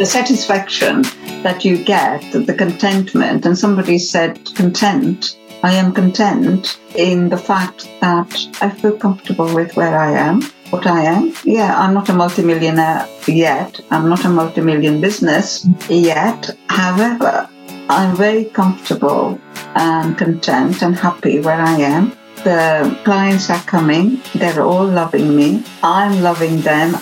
the satisfaction that you get, the contentment, and somebody said content. I am content in the fact that I feel comfortable with where I am, what I am. Yeah, I'm not a multimillionaire yet. I'm not a multimillion business yet. However, I'm very comfortable and content and happy where I am. The clients are coming. They're all loving me. I'm loving them